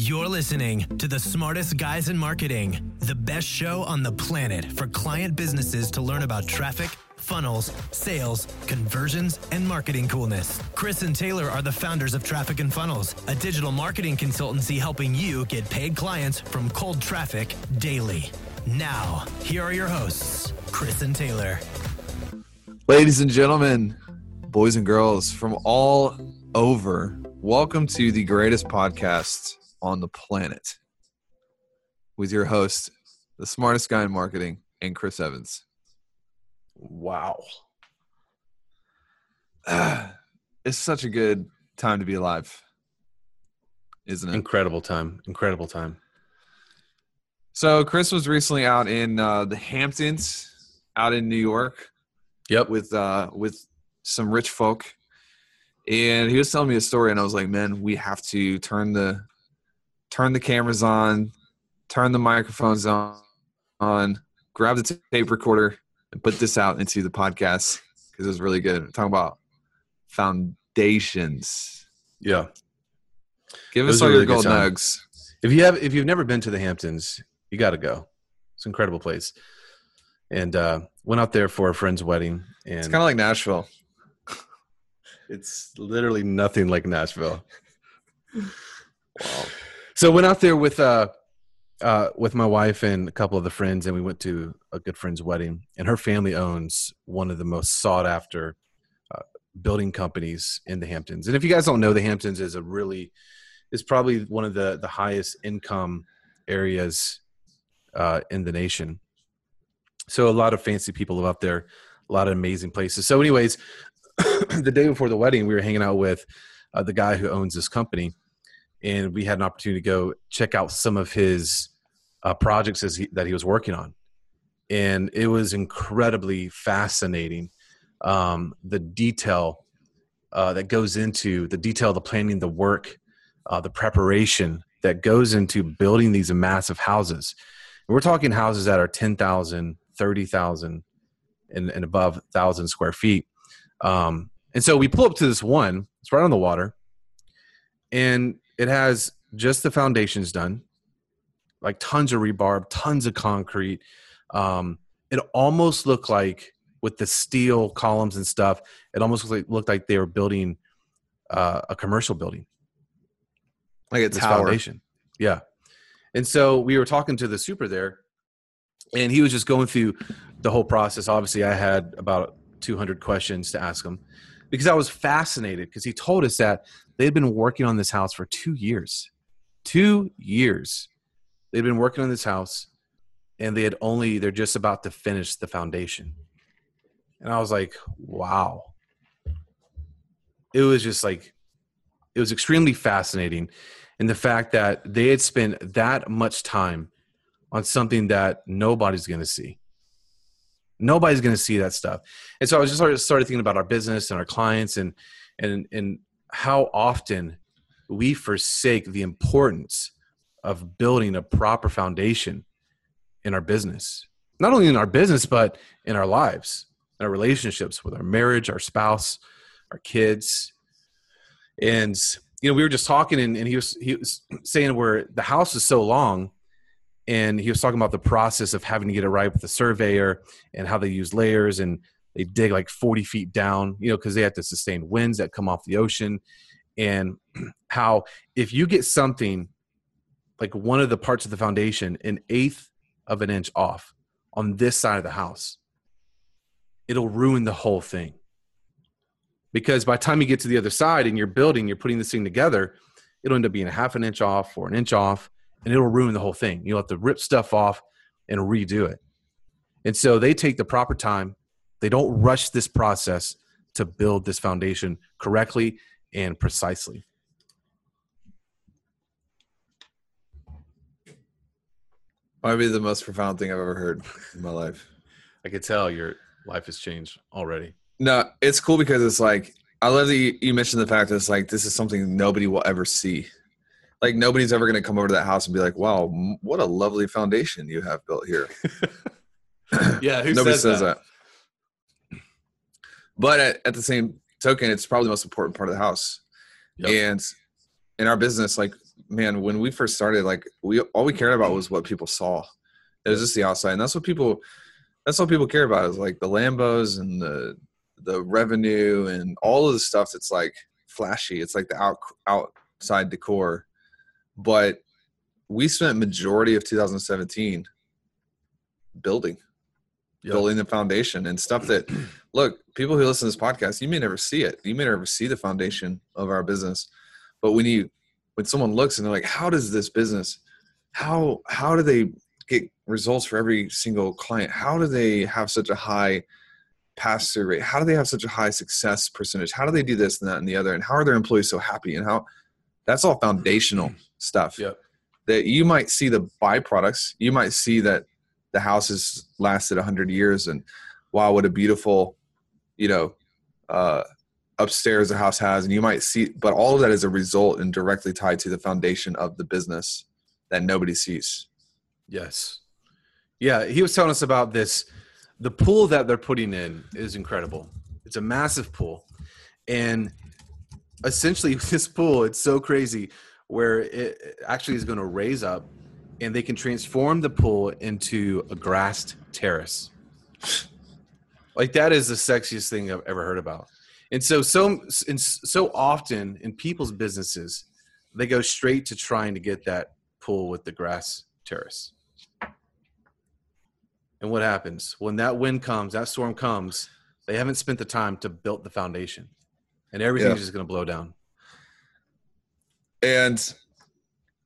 You're listening to the smartest guys in marketing, the best show on the planet for client businesses to learn about traffic, funnels, sales, conversions, and marketing coolness. Chris and Taylor are the founders of Traffic and Funnels, a digital marketing consultancy helping you get paid clients from cold traffic daily. Now, here are your hosts, Chris and Taylor. Ladies and gentlemen, boys and girls from all over, welcome to the greatest podcast on the planet with your host, the smartest guy in marketing, and Chris Evans. Wow. it's such a good time to be alive, isn't it? Incredible time. Incredible time. So, Chris was recently out in uh, the Hamptons, out in New York. Yep. With uh, with some rich folk, and he was telling me a story, and I was like, "Man, we have to turn the turn the cameras on, turn the microphones on, on grab the tape recorder, and put this out into the podcast because it was really good. We're talking about foundations. Yeah. Give us all are your really gold nugs. If you have if you've never been to the Hamptons, you got to go. It's an incredible place. And uh went out there for a friend's wedding and It's kind of like Nashville. it's literally nothing like Nashville. wow. So went out there with uh uh with my wife and a couple of the friends and we went to a good friend's wedding and her family owns one of the most sought after uh, building companies in the Hamptons. And if you guys don't know the Hamptons is a really is probably one of the the highest income areas uh in the nation. So a lot of fancy people live up there, a lot of amazing places. So anyways, the day before the wedding, we were hanging out with uh, the guy who owns this company, and we had an opportunity to go check out some of his uh, projects he, that he was working on, and it was incredibly fascinating. Um, the detail uh, that goes into the detail, the planning, the work, uh, the preparation that goes into building these massive houses. And we're talking houses that are 10,000, 30,000, and, and above 1,000 square feet. Um, and so we pull up to this one, it's right on the water, and it has just the foundations done, like tons of rebar, tons of concrete. Um, it almost looked like with the steel columns and stuff, it almost looked like, looked like they were building uh, a commercial building Like tower. foundation. Yeah. And so we were talking to the super there, and he was just going through the whole process. Obviously, I had about 200 questions to ask him because I was fascinated because he told us that they had been working on this house for two years. Two years. They'd been working on this house and they had only, they're just about to finish the foundation. And I was like, wow. It was just like, it was extremely fascinating. And the fact that they had spent that much time on something that nobody's going to see. Nobody's going to see that stuff. And so I was just started, started thinking about our business and our clients and, and, and how often we forsake the importance of building a proper foundation in our business. Not only in our business, but in our lives, in our relationships with our marriage, our spouse, our kids. And, you know, we were just talking and, and he was, he was saying where the house is so long and he was talking about the process of having to get it right with the surveyor and how they use layers and they dig like 40 feet down you know because they have to sustain winds that come off the ocean. And how if you get something like one of the parts of the foundation an eighth of an inch off on this side of the house it'll ruin the whole thing. Because by the time you get to the other side and you're building you're putting this thing together it'll end up being a half an inch off or an inch off and it'll ruin the whole thing. You'll have to rip stuff off and redo it. And so they take the proper time. They don't rush this process to build this foundation correctly and precisely. Might be the most profound thing I've ever heard in my life. I could tell your life has changed already. No, it's cool because it's like I love that you, you mentioned the fact that it's like this is something nobody will ever see. Like nobody's ever going to come over to that house and be like, "Wow, m- what a lovely foundation you have built here." Yeah, who Nobody says says that? that. But at, at the same token, it's probably the most important part of the house. Yep. And in our business, like man, when we first started, like we all we cared about was what people saw. It was just the outside, and that's what people that's what people care about is like the Lambos and the the revenue and all of the stuff that's like flashy. It's like the out outside decor, but we spent majority of 2017 building Yep. building the foundation and stuff that look people who listen to this podcast you may never see it. You may never see the foundation of our business but when you when someone looks and they're like how does this business how how do they get results for every single client? How do they have such a high pass through rate? How do they have such a high success percentage? How do they do this and that and the other? And how are their employees so happy? And how that's all foundational stuff Yep. that you might see the byproducts you might see that the house has lasted 100 years and wow what a beautiful you know uh upstairs the house has and you might see but all of that is a result and directly tied to the foundation of the business that nobody sees Yes. Yeah, he was telling us about this. The pool that they're putting in is incredible. It's a massive pool. And essentially this pool, it's so crazy where it actually is going to raise up and they can transform the pool into a grassed terrace. Like that is the sexiest thing I've ever heard about. And so so and so often in people's businesses, they go straight to trying to get that pool with the grass terrace. And what happens when that wind comes, that storm comes? They haven't spent the time to build the foundation, and everything's Yeah. just going to blow down. And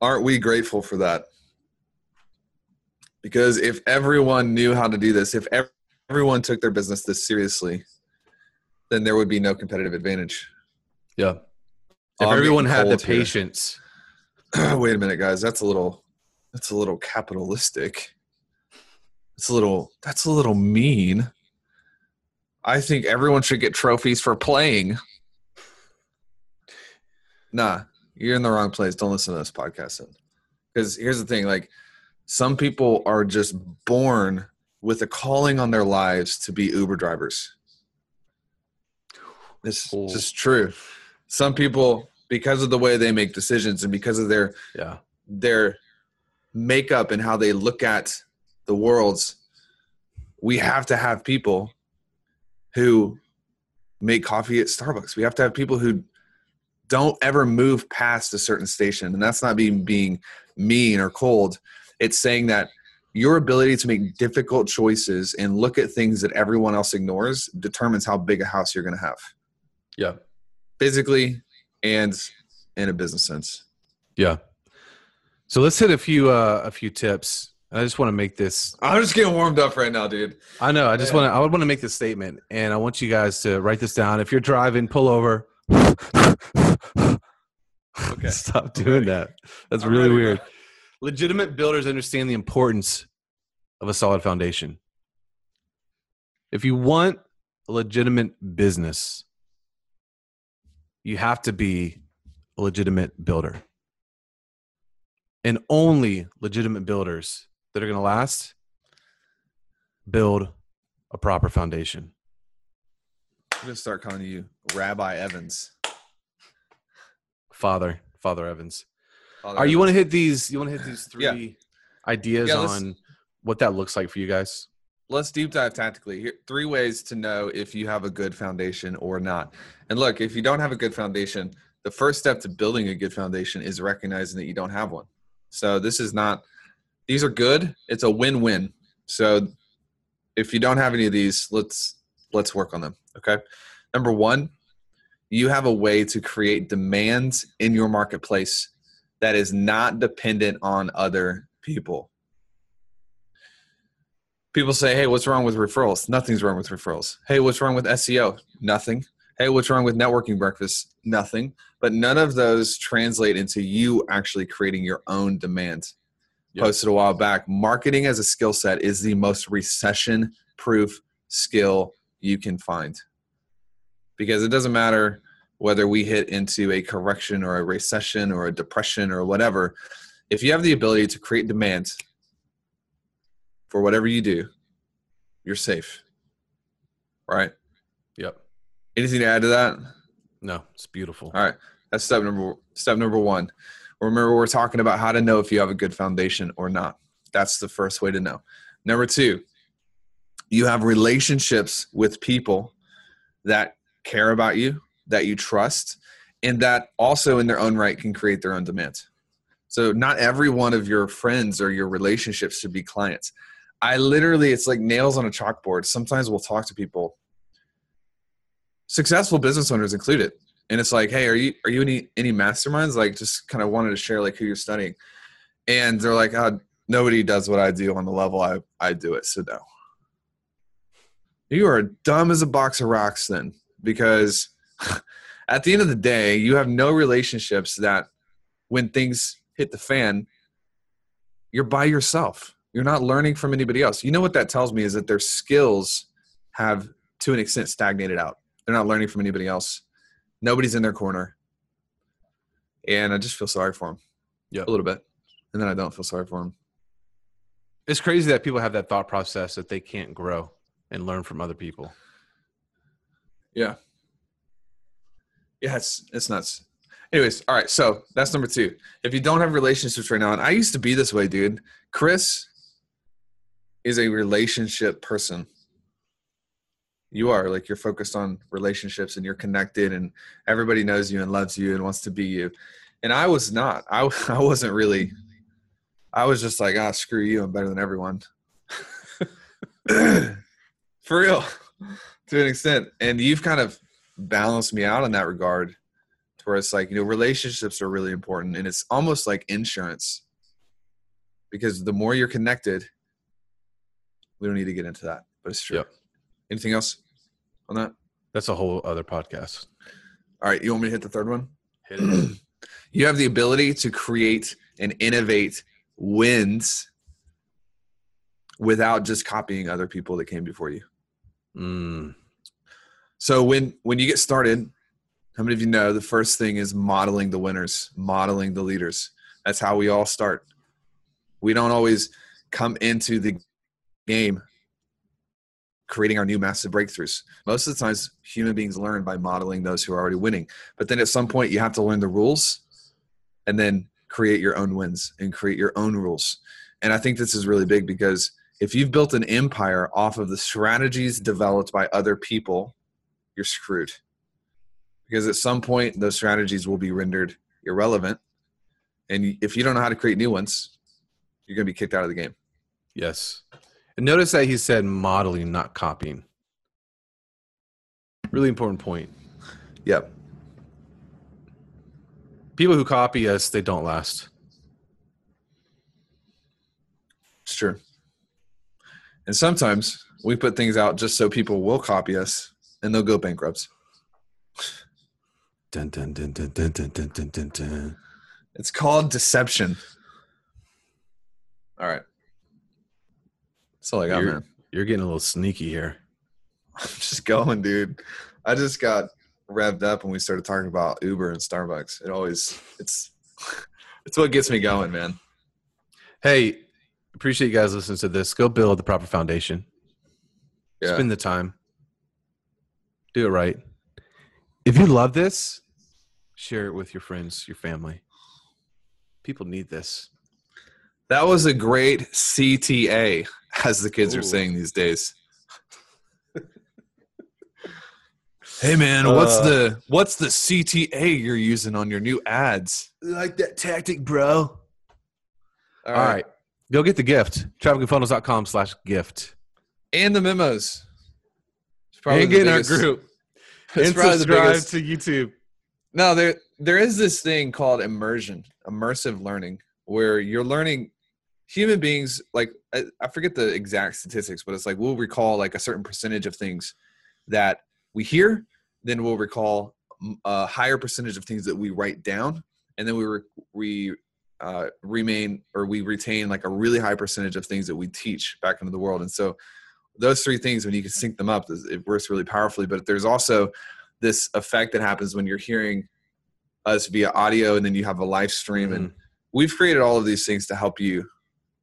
aren't we grateful for that? Because if everyone knew how to do this if everyone took their business this seriously then there would be no competitive advantage. Yeah. If I'm everyone had the here. patience, wait a minute guys. That's a little that's a little capitalistic. It's a little that's a little mean. I think everyone should get trophies for playing. Nah you're in the wrong place. Don't listen to this podcast because here's the thing like some people are just born with a calling on their lives to be uber drivers. This is just true. Some people because of the way they make decisions and because of their yeah, their makeup and how they look at the worlds we have to have people who make coffee at starbucks. We have to have people who don't ever move past a certain station and that's not being being mean or cold it's saying that your ability to make difficult choices and look at things that everyone else ignores determines how big a house you're going to have yeah, physically and in a business sense yeah. So let's hit a few uh, a few tips. I just want to make this. i'm just getting warmed up right now dude I know. I just want to. I would want to make this statement, and I want you guys to write this down. If you're driving, pull over. Okay. Stop doing that. That's I'm really ready, weird. bro. Legitimate builders understand the importance of a solid foundation. If you want a legitimate business, you have to be a legitimate builder. And only legitimate builders that are going to last build a proper foundation. I'm gonna start calling you Rabbi Evans. Father, Father Evans. Father Are you want to hit these? You want to hit these three Yeah. ideas Yeah, on what that looks like for you guys? Let's deep dive tactically. Here, three ways to know if you have a good foundation or not. And look, if you don't have a good foundation, the first step to building a good foundation is recognizing that you don't have one. So this is not; these are good. It's a win-win. So if you don't have any of these, let's let's work on them. Okay. Number one, you have a way to create demands in your marketplace that is not dependent on other people. People say, hey, what's wrong with referrals? Nothing's wrong with referrals. Hey, what's wrong with SEO? Nothing. Hey, what's wrong with networking breakfast? Nothing. But none of those translate into you actually creating your own demand. Yep. Posted a while back. Marketing as a skill set is the most recession proof skill you can find because it doesn't matter whether we hit into a correction or a recession or a depression or whatever. If you have the ability to create demand for whatever you do, you're safe. Right? Yep. Anything to add to that? No, it's beautiful. All right. That's step number step number 1. remember we're talking about how to know if you have a good foundation or not. That's the first way to know. Number two, you have relationships with people that care about you, that you trust, and that also in their own right can create their own demands. So not every one of your friends or your relationships should be clients. I literally, it's like nails on a chalkboard. Sometimes we'll talk to people, successful business owners included, and it's like, hey, are you are you any any masterminds? Like, just kind of wanted to share like who you're studying, and they're like, oh, nobody does what I do on the level I I do it. So no, you are dumb as a box of rocks then, because at the end of the day, you have no relationships that when things hit the fan, you're by yourself. You're not learning from anybody else. You know what that tells me is that their skills have, to an extent, stagnated out. They're not learning from anybody else. Nobody's in their corner. And I just feel sorry for them. Yep. A little bit. And then I don't feel sorry for them. It's crazy that people have that thought process that they can't grow and learn from other people. Yeah. Yeah, it's it's nuts. Anyways, all right. So that's number two. If you don't have relationships right now, and I used to be this way, dude. Chris is a relationship person. You are like you're focused on relationships and you're connected, and everybody knows you and loves you and wants to be you. And I was not. I I wasn't really. I was just like, ah, screw you. I'm better than everyone. For real, to an extent. And you've kind of balanced me out in that regard to where it's like you know relationships are really important and it's almost like insurance because the more you're connected we don't need to get into that but it's true Yep. anything else on that That's a whole other podcast. all right you want me to hit the third one Hit it. you have the ability to create and innovate wins without just copying other people that came before you Mm, So when when you get started, how many of you know the first thing is modeling the winners, modeling the leaders. That's how we all start. We don't always come into the game creating our new massive breakthroughs. Most of the times human beings learn by modeling those who are already winning. But then at some point you have to learn the rules and then create your own wins and create your own rules. And I think this is really big because if you've built an empire off of the strategies developed by other people, you're screwed. Because at some point, those strategies will be rendered irrelevant. And if you don't know how to create new ones, you're going to be kicked out of the game. yes. And notice that he said modeling, not copying. Really important point. Yep. People who copy us, they don't last. It's true. And sometimes we put things out just so people will copy us and they'll go bankrupt. Dun, dun, dun, dun, dun, dun, dun, dun, dun, dun. It's called deception. All right. That's all I got, You're- man. You're getting a little sneaky here. I'm just going, dude. I just got revved up when we started talking about Uber and Starbucks. It always it's it's what gets me going, man. Hey, appreciate you guys listening to this. Go build the proper foundation. Yeah. Spend the time. Do it right. If you love this, share it with your friends, your family. People need this. That was a great CTA, as the kids Ooh. are saying these days. hey man, what's Uh. the what's the CTA you're using on your new ads? Like that tactic, bro. All All right. Go get the gift. Trafficandfunnels.com slash gift. And the memos. Probably get in our group. and subscribe to YouTube. No, there there is this thing called immersion, immersive learning, where you're learning human beings like I, I forget the exact statistics, but it's like we'll recall like a certain percentage of things that we hear, then we'll recall a higher percentage of things that we write down, and then we re, we uh, remain or we retain like a really high percentage of things that we teach back into the world. And so those three things, when you can sync them up, it works really powerfully. But there's also this effect that happens when you're hearing us via audio and then you have a live stream and mm-hmm. we've created all of these things to help you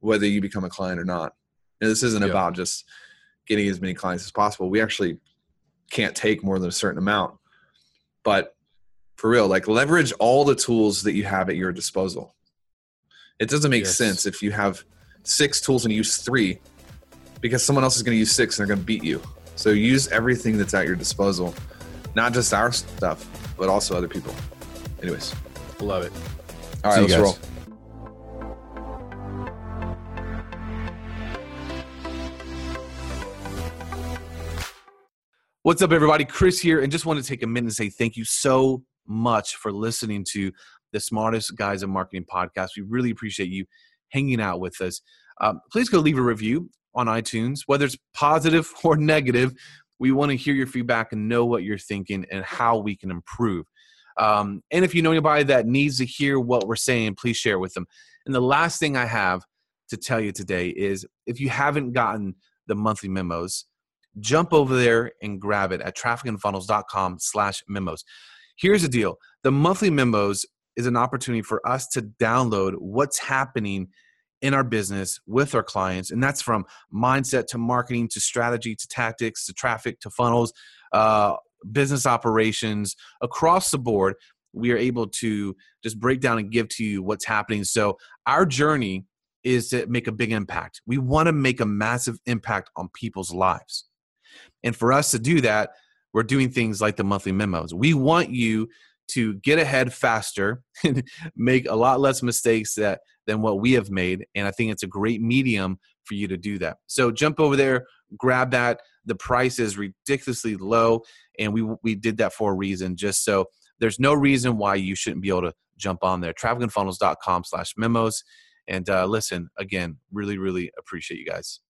whether you become a client or not and this isn't Yep. about just getting as many clients as possible we actually can't take more than a certain amount but For real, like leverage all the tools that you have at your disposal. It doesn't make Yes. sense if you have six tools and you use three because someone else is going to use six and they're going to beat you. So use everything that's at your disposal, not just our stuff, but also other people. Anyways, Love it. All right, See let's guys. roll. What's up, everybody? Chris here, and just want to take a minute and say thank you so much for listening to the Smartest Guys in Marketing podcast. We really appreciate you hanging out with us. Um, please go leave a review on iTunes, whether it's positive or negative. We want to hear your feedback and know what you're thinking and how we can improve. Um, and if you know anybody that needs to hear what we're saying, please share with them. And the last thing I have to tell you today is if you haven't gotten the monthly memos, jump over there and grab it at trafficandfunnels.com slash memos. Here's the deal. The monthly memos is an opportunity for us to download what's happening in our business with our clients. And that's from mindset to marketing to strategy to tactics to traffic to funnels, uh, business operations across the board. We are able to just break down and give to you what's happening. So our journey is to make a big impact. We want to make a massive impact on people's lives. And for us to do that, we're doing things like the monthly memos. We want you to get ahead faster and make a lot less mistakes that, than what we have made. And I think it's a great medium for you to do that. So jump over there, grab that. The price is ridiculously low, and we we did that for a reason. Just so there's no reason why you shouldn't be able to jump on there. Trafficandfunnels.com slash memos. And uh, listen, again, really, really appreciate you guys.